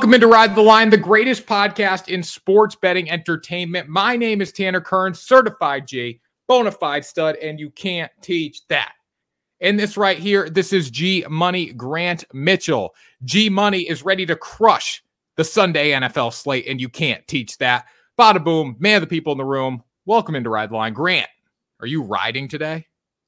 Welcome into Ride the Line, the greatest podcast in sports betting entertainment. My name is Tanner Kern, certified G, bona fide stud, and you can't teach that. In this right here, this is G Money Grant Mitchell. G Money is ready to crush the Sunday NFL slate, and you can't teach that. Bada boom, man of the people in the room. Welcome into Ride the Line. Grant, are you riding today?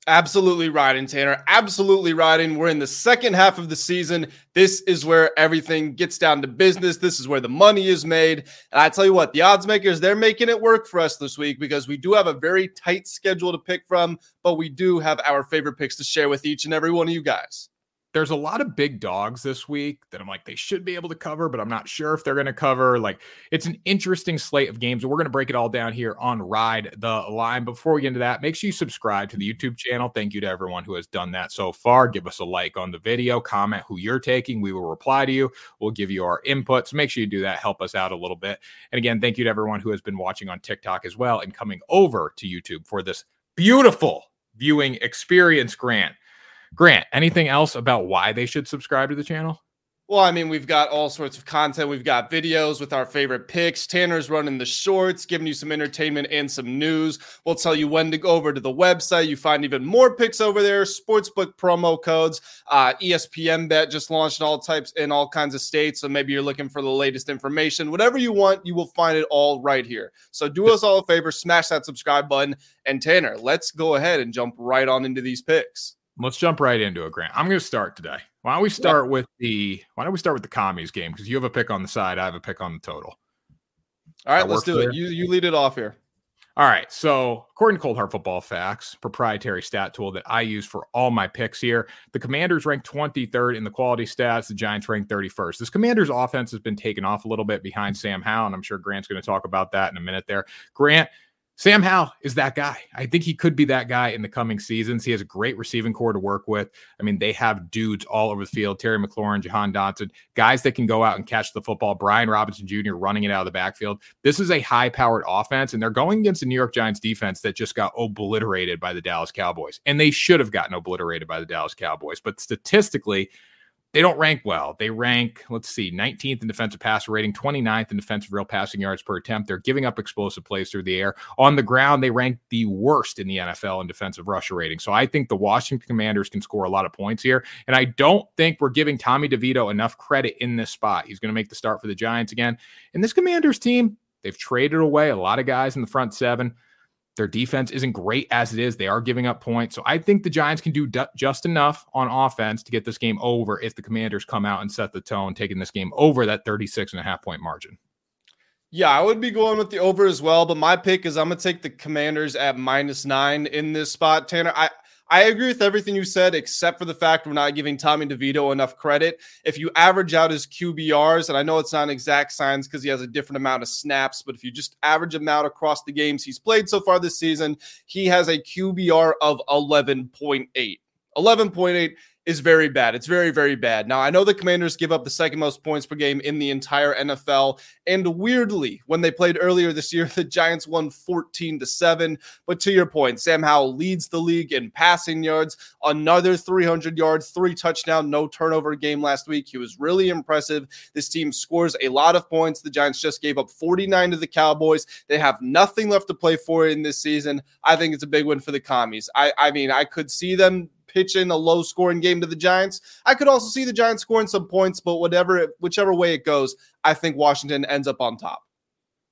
Absolutely riding, Tanner. Absolutely riding. We're in the second half of the season. This is where everything gets down to business. This is where the money is made. And I tell you what, the odds makers, they're making it work for us this week because we do have a very tight schedule to pick from, but we do have our favorite picks to share with each and every one of you guys there's a lot of big dogs this week that I'm like, they should be able to cover, but I'm not sure if they're going to cover. Like, it's an interesting slate of games, we're going to break it all down here on Ride the Line. Before we get into that, make sure you subscribe to the YouTube channel. Thank you to everyone who has done that so far. Give us a like on the video, comment who you're taking. We will reply to you. We'll give you our input. So make sure you do that. Help us out a little bit. And again, thank you to everyone who has been watching on TikTok as well and coming over to YouTube for this beautiful viewing experience, Grant. Grant, anything else about why they should subscribe to the channel? Well, I mean, we've got all sorts of content. We've got videos with our favorite picks. Tanner's running the shorts, giving you some entertainment and some news. We'll tell you when to go over to the website. You find even more picks over there, sportsbook promo codes. Uh, ESPN bet just launched in all types in all kinds of states. So maybe you're looking for the latest information. Whatever you want, you will find it all right here. So do us all a favor, smash that subscribe button. And Tanner, let's go ahead and jump right on into these picks. Let's jump right into it, Grant. I'm going to start today. Why don't we start yeah. with the Why don't we start with the commies game? Because you have a pick on the side, I have a pick on the total. All right, let's do it. You you lead it off here. All right. So, according to Cold Hard Football Facts, proprietary stat tool that I use for all my picks here, the Commanders rank 23rd in the quality stats. The Giants rank 31st. This Commanders offense has been taken off a little bit behind Sam Howell, and I'm sure Grant's going to talk about that in a minute there. Grant, Sam Howell is that guy. I think he could be that guy in the coming seasons. He has a great receiving corps to work with. I mean, they have dudes all over the field Terry McLaurin, Jahan Dotson, guys that can go out and catch the football. Brian Robinson Jr. running it out of the backfield. This is a high powered offense, and they're going against the New York Giants defense that just got obliterated by the Dallas Cowboys. And they should have gotten obliterated by the Dallas Cowboys. But statistically, they don't rank well. They rank, let's see, 19th in defensive passer rating, 29th in defensive real passing yards per attempt. They're giving up explosive plays through the air. On the ground, they rank the worst in the NFL in defensive rusher rating. So I think the Washington Commanders can score a lot of points here. And I don't think we're giving Tommy DeVito enough credit in this spot. He's going to make the start for the Giants again. And this Commanders team, they've traded away a lot of guys in the front seven. Their defense isn't great as it is. They are giving up points. So I think the Giants can do d- just enough on offense to get this game over if the Commanders come out and set the tone, taking this game over that 36 and a half point margin. Yeah, I would be going with the over as well, but my pick is I'm going to take the Commanders at minus nine in this spot. Tanner, I, I agree with everything you said, except for the fact we're not giving Tommy DeVito enough credit. If you average out his QBRs, and I know it's not exact science because he has a different amount of snaps, but if you just average him out across the games he's played so far this season, he has a QBR of 11.8. 11.8 is very bad. It's very, very bad. Now, I know the Commanders give up the second most points per game in the entire NFL. And weirdly, when they played earlier this year, the Giants won 14 to 7. But to your point, Sam Howell leads the league in passing yards, another 300 yards, three touchdown, no turnover game last week. He was really impressive. This team scores a lot of points. The Giants just gave up 49 to the Cowboys. They have nothing left to play for in this season. I think it's a big win for the commies. I, I mean, I could see them pitch in a low scoring game to the Giants. I could also see the Giants scoring some points, but whatever, whichever way it goes, I think Washington ends up on top.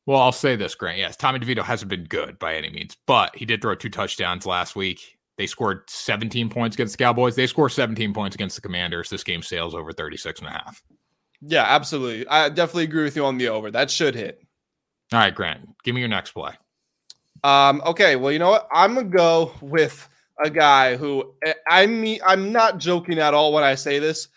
Well, I'll say this, Grant. Yes, Tommy DeVito hasn't been good by any means, but he did throw two touchdowns last week. They scored 17 points against the Cowboys. They score 17 points against the Commanders. This game sails over 36 and a half. Yeah, absolutely. I definitely agree with you on the over. That should hit. All right, Grant, give me your next play. Um, okay, well, you know what? I'm gonna go with a guy who eh, I mean I'm not joking at all when I say this.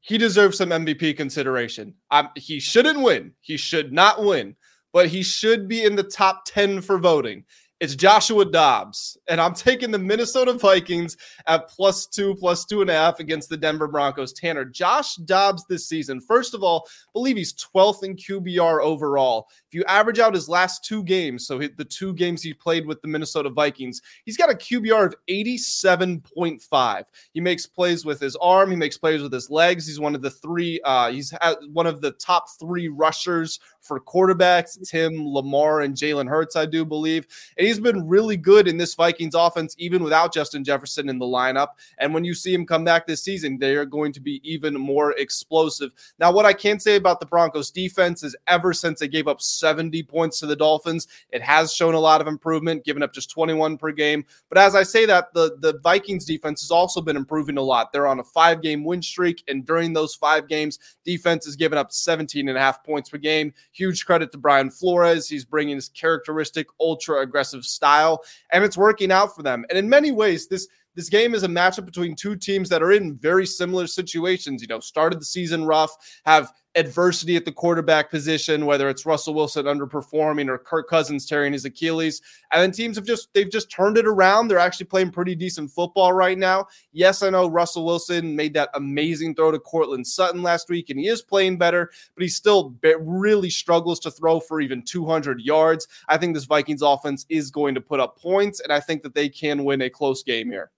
He deserves some MVP consideration. I'm, he shouldn't win. He should not win, but he should be in the top 10 for voting. It's Joshua Dobbs, and I'm taking the Minnesota Vikings at plus two, plus two and a half against the Denver Broncos. Tanner, Josh Dobbs this season, first of all, believe he's 12th in QBR overall. If you average out his last two games, so the two games he played with the Minnesota Vikings, he's got a QBR of 87.5. He makes plays with his arm, he makes plays with his legs. He's one of the three, uh, he's one of the top three rushers for quarterbacks. It's him, Lamar, and Jalen Hurts, I do believe. And he's been really good in this Vikings offense, even without Justin Jefferson in the lineup. And when you see him come back this season, they are going to be even more explosive. Now, what I can say about the Broncos defense is ever since they gave up 70 points to the Dolphins, it has shown a lot of improvement, giving up just 21 per game. But as I say that, the, the Vikings defense has also been improving a lot. They're on a five game win streak. And during those five games, defense has given up 17 and a half points per game. Huge credit to Brian Flores. He's bringing his characteristic ultra aggressive style, and it's working out for them. And in many ways, this this game is a matchup between two teams that are in very similar situations. You know, started the season rough, have adversity at the quarterback position, whether it's Russell Wilson underperforming or Kirk Cousins tearing his Achilles. And then teams have just they've just turned it around. They're actually playing pretty decent football right now. Yes, I know Russell Wilson made that amazing throw to Courtland Sutton last week, and he is playing better, but he still really struggles to throw for even 200 yards. I think this Vikings offense is going to put up points, and I think that they can win a close game here.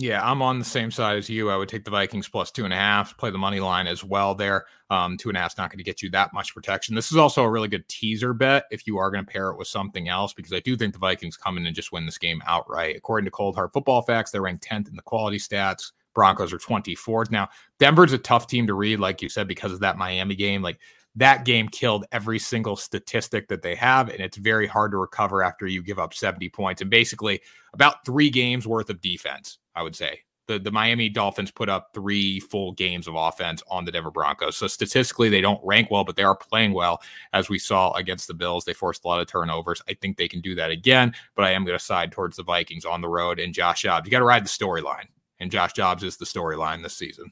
Yeah, I'm on the same side as you. I would take the Vikings plus two and a half, play the money line as well there. Um, two and a half is not going to get you that much protection. This is also a really good teaser bet if you are going to pair it with something else, because I do think the Vikings come in and just win this game outright. According to Cold Hard Football Facts, they're ranked 10th in the quality stats. Broncos are 24th. Now, Denver's a tough team to read, like you said, because of that Miami game. Like that game killed every single statistic that they have, and it's very hard to recover after you give up 70 points and basically about three games worth of defense I would say. The, the Miami Dolphins put up three full games of offense on the Denver Broncos. So statistically, they don't rank well, but they are playing well, as we saw against the Bills. They forced a lot of turnovers. I think they can do that again, but I am going to side towards the Vikings on the road and Josh Dobbs. You got to ride the storyline, and Josh Dobbs is the storyline this season.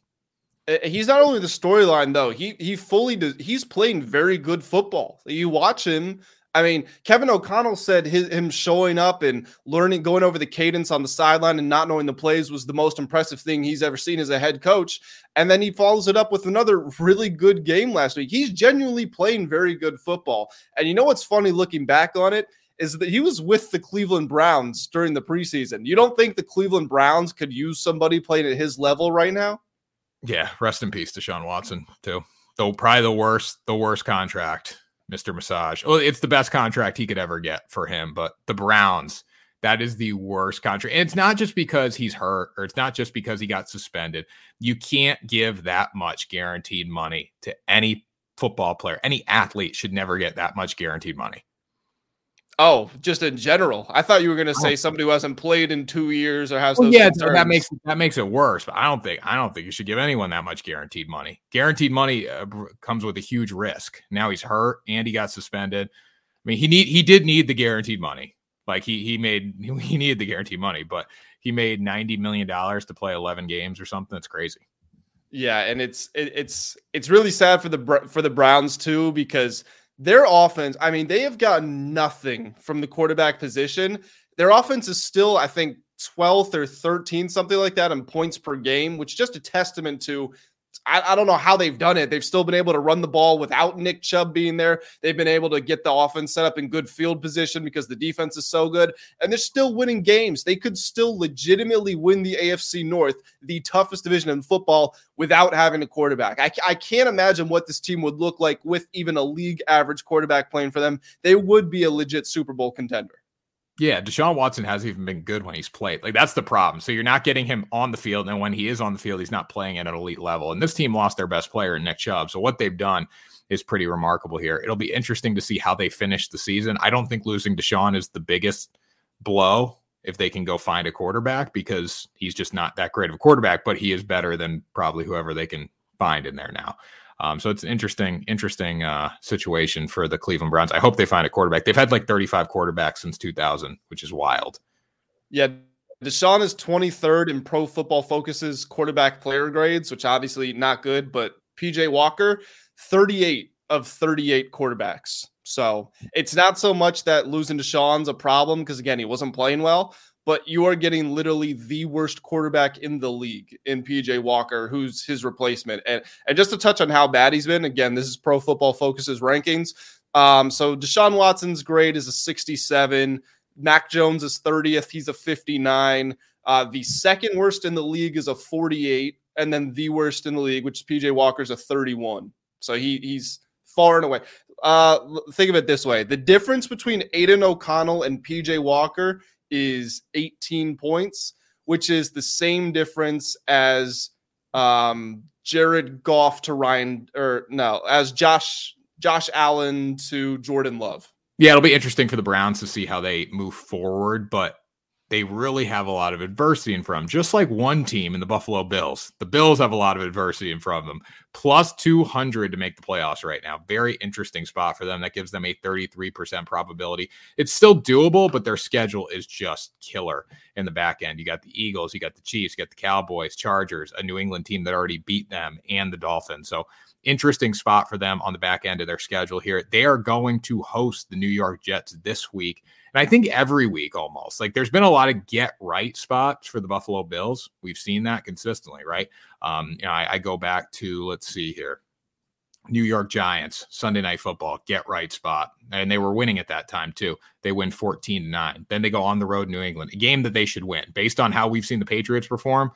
Uh, he's not only the storyline though. He he fully does. He's playing very good football. You watch him I mean, Kevin O'Connell said his, him showing up and learning, going over the cadence on the sideline and not knowing the plays was the most impressive thing he's ever seen as a head coach. And then he follows it up with another really good game last week. He's genuinely playing very good football. And you know what's funny looking back on it? Is that he was with the Cleveland Browns during the preseason. You don't think the Cleveland Browns could use somebody playing at his level right now? Yeah, rest in peace to Sean Watson, too. Though probably the worst, the worst contract Mr. Massage. Well, it's the best contract he could ever get for him, but the Browns, that is the worst contract. And it's not just because he's hurt or it's not just because he got suspended. You can't give that much guaranteed money to any football player. Any athlete should never get that much guaranteed money. Oh, just in general. I thought you were going to say oh. somebody who hasn't played in two years or has. Well, yeah, concerns. that makes that makes it worse. But I don't think I don't think you should give anyone that much guaranteed money. Guaranteed money uh, comes with a huge risk. Now he's hurt and he got suspended. I mean, he need he did need the guaranteed money. Like he he made he needed the guaranteed money, but he made ninety million dollars to play eleven games or something. That's crazy. Yeah, and it's it, it's it's really sad for the for the Browns too because their offense, I mean, they have gotten nothing from the quarterback position. Their offense is still, I think, 12th or 13th, something like that, in points per game, which just a testament to I, I, don't know how they've done it. They've still been able to run the ball without Nick Chubb being there. They've been able to get the offense set up in good field position because the defense is so good. And they're still winning games. They could still legitimately win the AFC North, the toughest division in football, without having a quarterback. I, I can't imagine what this team would look like with even a league average quarterback playing for them. They would be a legit Super Bowl contender. Yeah, Deshaun Watson hasn't even been good when he's played. Like that's the problem. So you're not getting him on the field, and when he is on the field, he's not playing at an elite level. And this team lost their best player, Nick Chubb. So what they've done is pretty remarkable here. It'll be interesting to see how they finish the season. I don't think losing Deshaun is the biggest blow if they can go find a quarterback because he's just not that great of a quarterback, but he is better than probably whoever they can find in there now. Um, so it's an interesting, interesting uh, situation for the Cleveland Browns. I hope they find a quarterback. They've had like 35 quarterbacks since 2000, which is wild. Yeah. Deshaun is 23rd in Pro Football Focus's quarterback player grades, which obviously not good, but PJ Walker, 38 of 38 quarterbacks So it's not so much that losing Deshaun's a problem because again he wasn't playing well, but you are getting literally the worst quarterback in the league in PJ Walker, who's his replacement. And and just to touch on how bad he's been, again, this is Pro Football Focus's rankings. Um, so Deshaun Watson's grade is a 67. Mac Jones is 30th. He's a 59. Uh, the second worst in the league is a 48, and then the worst in the league, which is PJ Walker's a 31. So he he's far and away. Uh, think of it this way: the difference between Aidan O'Connell and PJ Walker is 18 points, which is the same difference as um, Jared Goff to Ryan, or no, as Josh Josh Allen to Jordan Love. Yeah, it'll be interesting for the Browns to see how they move forward, but they really have a lot of adversity in front of them, just like one team in the Buffalo Bills. The Bills have a lot of adversity in front of them, plus 200 to make the playoffs right now. Very interesting spot for them. That gives them a 33% probability. It's still doable, but their schedule is just killer in the back end. You got the Eagles, you got the Chiefs, you got the Cowboys, Chargers, a New England team that already beat them, and the Dolphins. So interesting spot for them on the back end of their schedule here. They are going to host the New York Jets this week. And I think every week almost. Like there's been a lot of get right spots for the Buffalo Bills. We've seen that consistently, right? Um, you know, I, I go back to let's see here. New York Giants, Sunday night football, get right spot. And they were winning at that time too. They win 14 to 9. Then they go on the road New England, a game that they should win based on how we've seen the Patriots perform.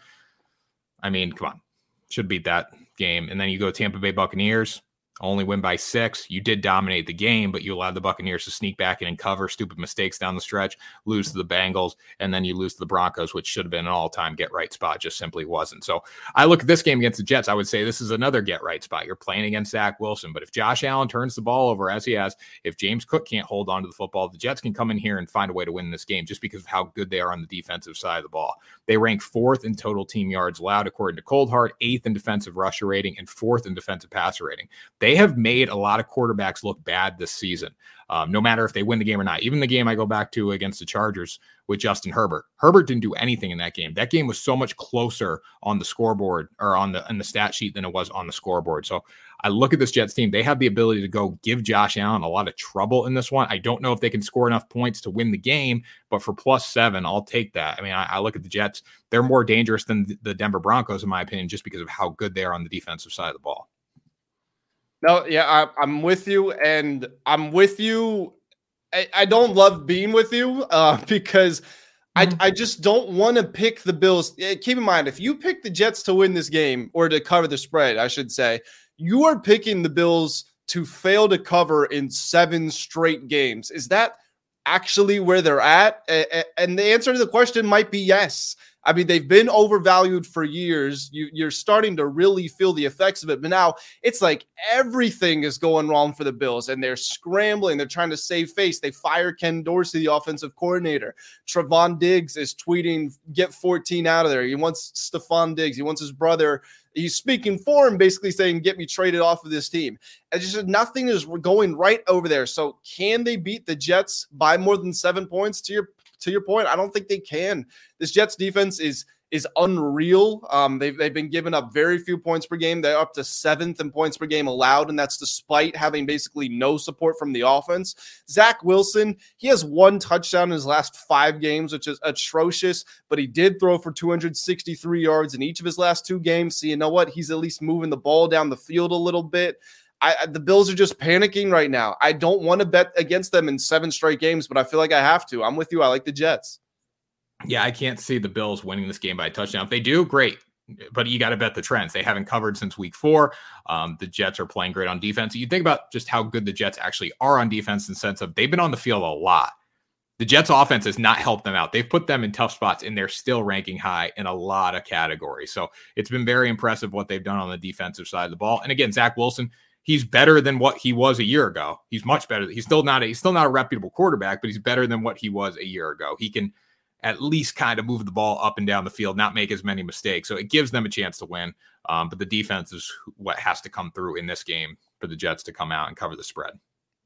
I mean, come on. Should beat that game. And then you go Tampa Bay Buccaneers, only win by six. You did dominate the game, but you allowed the Buccaneers to sneak back in and cover stupid mistakes down the stretch, lose to the Bengals, and then you lose to the Broncos, which should have been an all time get right spot, just simply wasn't. So I look at this game against the Jets. I would say this is another get right spot. You're playing against Zach Wilson, but if Josh Allen turns the ball over as he has, if James Cook can't hold on to the football, the Jets can come in here and find a way to win this game just because of how good they are on the defensive side of the ball. They rank fourth in total team yards allowed, according to Cold Hard, eighth in defensive rusher rating, and fourth in defensive passer rating. They have made a lot of quarterbacks look bad this season, um, no matter if they win the game or not. Even the game I go back to against the Chargers with Justin Herbert, Herbert didn't do anything in that game. That game was so much closer on the scoreboard or on the on the stat sheet than it was on the scoreboard. So I look at this Jets team. They have the ability to go give Josh Allen a lot of trouble in this one. I don't know if they can score enough points to win the game, but for plus seven, I'll take that. I mean, I, I look at the Jets. They're more dangerous than the Denver Broncos, in my opinion, just because of how good they are on the defensive side of the ball. No, yeah, I, am with you, and I'm with you. I, I don't love being with you uh, because I, mm-hmm. I just don't want to pick the Bills. Keep in mind, if you pick the Jets to win this game or to cover the spread, I should say, you are picking the Bills to fail to cover in seven straight games. Is that actually where they're at? And the answer to the question might be yes. I mean, they've been overvalued for years. You, are starting to really feel the effects of it. But now it's like everything is going wrong for the Bills, and they're scrambling. They're trying to save face. They fire Ken Dorsey, the offensive coordinator. Trevon Diggs is tweeting, "Get 14 out of there." He wants Stefon Diggs. He wants his brother. He's speaking for him, basically saying, "Get me traded off of this team." And just nothing is going right over there. So, can they beat the Jets by more than seven points? To your to your point, I don't think they can. This Jets defense is is unreal. Um, they've, they've been giving up very few points per game. They're up to seventh in points per game allowed, and that's despite having basically no support from the offense. Zach Wilson, he has one touchdown in his last five games, which is atrocious, but he did throw for 263 yards in each of his last two games. So, you know what? He's at least moving the ball down the field a little bit. I, the Bills are just panicking right now. I don't want to bet against them in seven straight games, but I feel like I have to. I'm with you. I like the Jets. Yeah, I can't see the Bills winning this game by a touchdown. If they do, great. But you got to bet the trends. They haven't covered since week four. Um, the Jets are playing great on defense. You think about just how good the Jets actually are on defense in the sense of they've been on the field a lot. The Jets offense has not helped them out. They've put them in tough spots and they're still ranking high in a lot of categories. So it's been very impressive what they've done on the defensive side of the ball. And again, Zach Wilson, he's better than what he was a year ago. He's much better. He's still not a, he's still not a reputable quarterback, but he's better than what he was a year ago. He can at least kind of move the ball up and down the field, not make as many mistakes. So it gives them a chance to win. Um, but the defense is what has to come through in this game for the Jets to come out and cover the spread.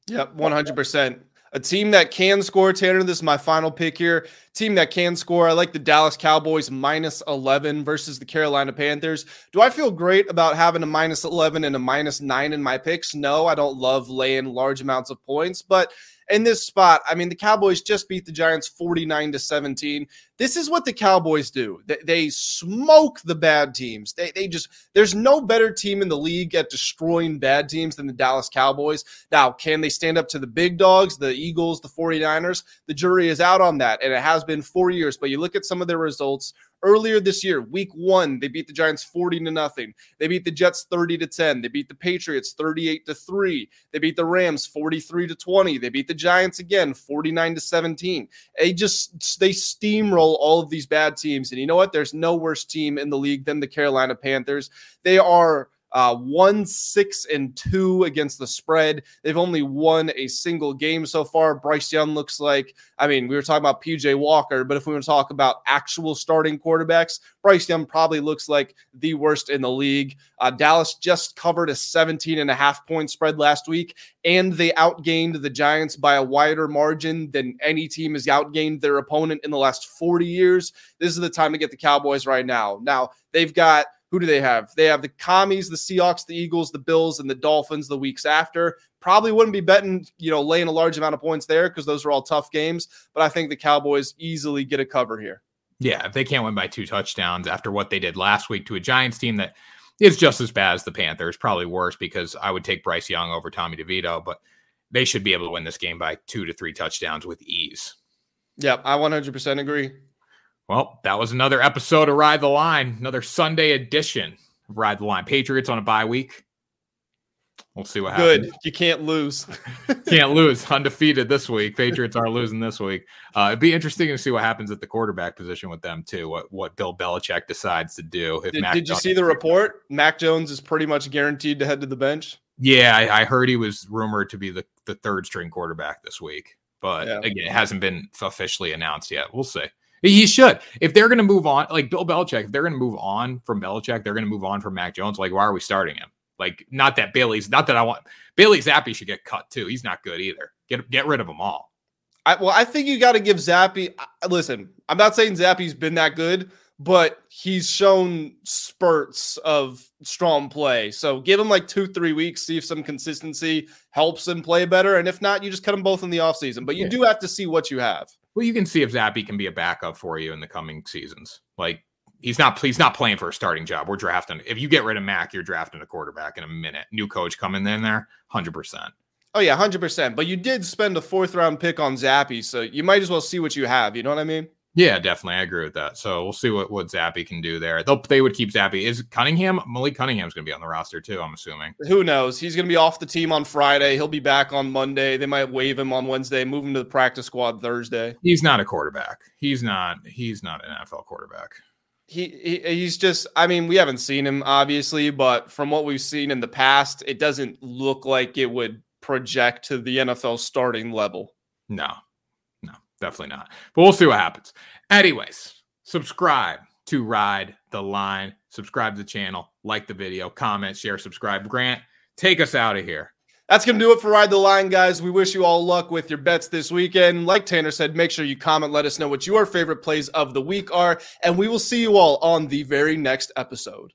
Yep, one hundred percent. A team that can score, Tanner. This is my final pick here. Team that can score. I like the Dallas Cowboys minus 11 versus the Carolina Panthers. Do I feel great about having a minus 11 and a minus nine in my picks? No, I don't love laying large amounts of points, but in this spot, I mean, the Cowboys just beat the Giants 49 to 17. This is what the Cowboys do. They, they smoke the bad teams. They, they just, there's no better team in the league at destroying bad teams than the Dallas Cowboys. Now, can they stand up to the big dogs, the Eagles, the 49ers? The jury is out on that, and it has been four years. But you look at some of their results Earlier this year, week one, they beat the Giants 40 to nothing. They beat the Jets 30 to 10. They beat the Patriots 38 to 3. They beat the Rams 43 to 20. They beat the Giants again 49 to 17. They just they steamroll all of these bad teams. And you know what? There's no worse team in the league than the Carolina Panthers. They are uh, one six and two against the spread. They've only won a single game so far. Bryce Young looks like, I mean, we were talking about PJ Walker, but if we want to talk about actual starting quarterbacks, Bryce Young probably looks like the worst in the league. Uh, Dallas just covered a 17 and a half point spread last week, and they outgained the Giants by a wider margin than any team has outgained their opponent in the last 40 years. This is the time to get the Cowboys right now. Now, they've got who do they have? They have the commies, the Seahawks, the Eagles, the Bills, and the Dolphins the weeks after. Probably wouldn't be betting, you know, laying a large amount of points there because those are all tough games. But I think the Cowboys easily get a cover here. Yeah, if they can't win by two touchdowns after what they did last week to a Giants team that is just as bad as the Panthers, probably worse because I would take Bryce Young over Tommy DeVito, but they should be able to win this game by two to three touchdowns with ease. Yep, I 100% agree. Well, that was another episode of Ride the Line, another Sunday edition of Ride the Line. Patriots on a bye week. We'll see what happens. Good. You can't lose. can't lose. Undefeated this week. Patriots are losing this week. Uh, it'd be interesting to see what happens at the quarterback position with them too. What what Bill Belichick decides to do. If did, did you see the report? Mac Jones is pretty much guaranteed to head to the bench. Yeah, I, I heard he was rumored to be the, the third string quarterback this week, but yeah. again, it hasn't been officially announced yet. We'll see. He should. If they're going to move on, like Bill Belichick, if they're going to move on from Belichick, they're going to move on from Mac Jones. Like, why are we starting him? Like, not that Bailey's, not that I want Bailey Zappe should get cut too. He's not good either. Get get rid of them all. I, well, I think you got to give Zappe. Listen, I'm not saying Zappe's been that good, but he's shown spurts of strong play. So give him like two, three weeks, see if some consistency helps him play better. And if not, you just cut them both in the offseason. But you yeah. do have to see what you have. Well, you can see if Zappe can be a backup for you in the coming seasons. Like he's not he's not playing for a starting job. We're drafting. If you get rid of Mac, you're drafting a quarterback in a minute. New coach coming in there, hundred percent. Oh yeah, hundred percent. But you did spend a fourth round pick on Zappe, so you might as well see what you have. You know what I mean? Yeah, definitely. I agree with that. So we'll see what, what Zappe can do there. They'll, they would keep Zappe. Is Cunningham, Malik Cunningham's going to be on the roster too, I'm assuming. Who knows? He's going to be off the team on Friday. He'll be back on Monday. They might waive him on Wednesday, move him to the practice squad Thursday. He's not a quarterback. He's not, he's not an NFL quarterback. He, he he's just I mean we haven't seen him obviously but from what we've seen in the past it doesn't look like it would project to the NFL starting level. No, definitely not. But we'll see what happens. Anyways, subscribe to Ride the Line. Subscribe to the channel, like the video, comment, share, subscribe. Grant, take us out of here. That's going to do it for Ride the Line, guys. We wish you all luck with your bets this weekend. Like Tanner said, make sure you comment, let us know what your favorite plays of the week are, and we will see you all on the very next episode.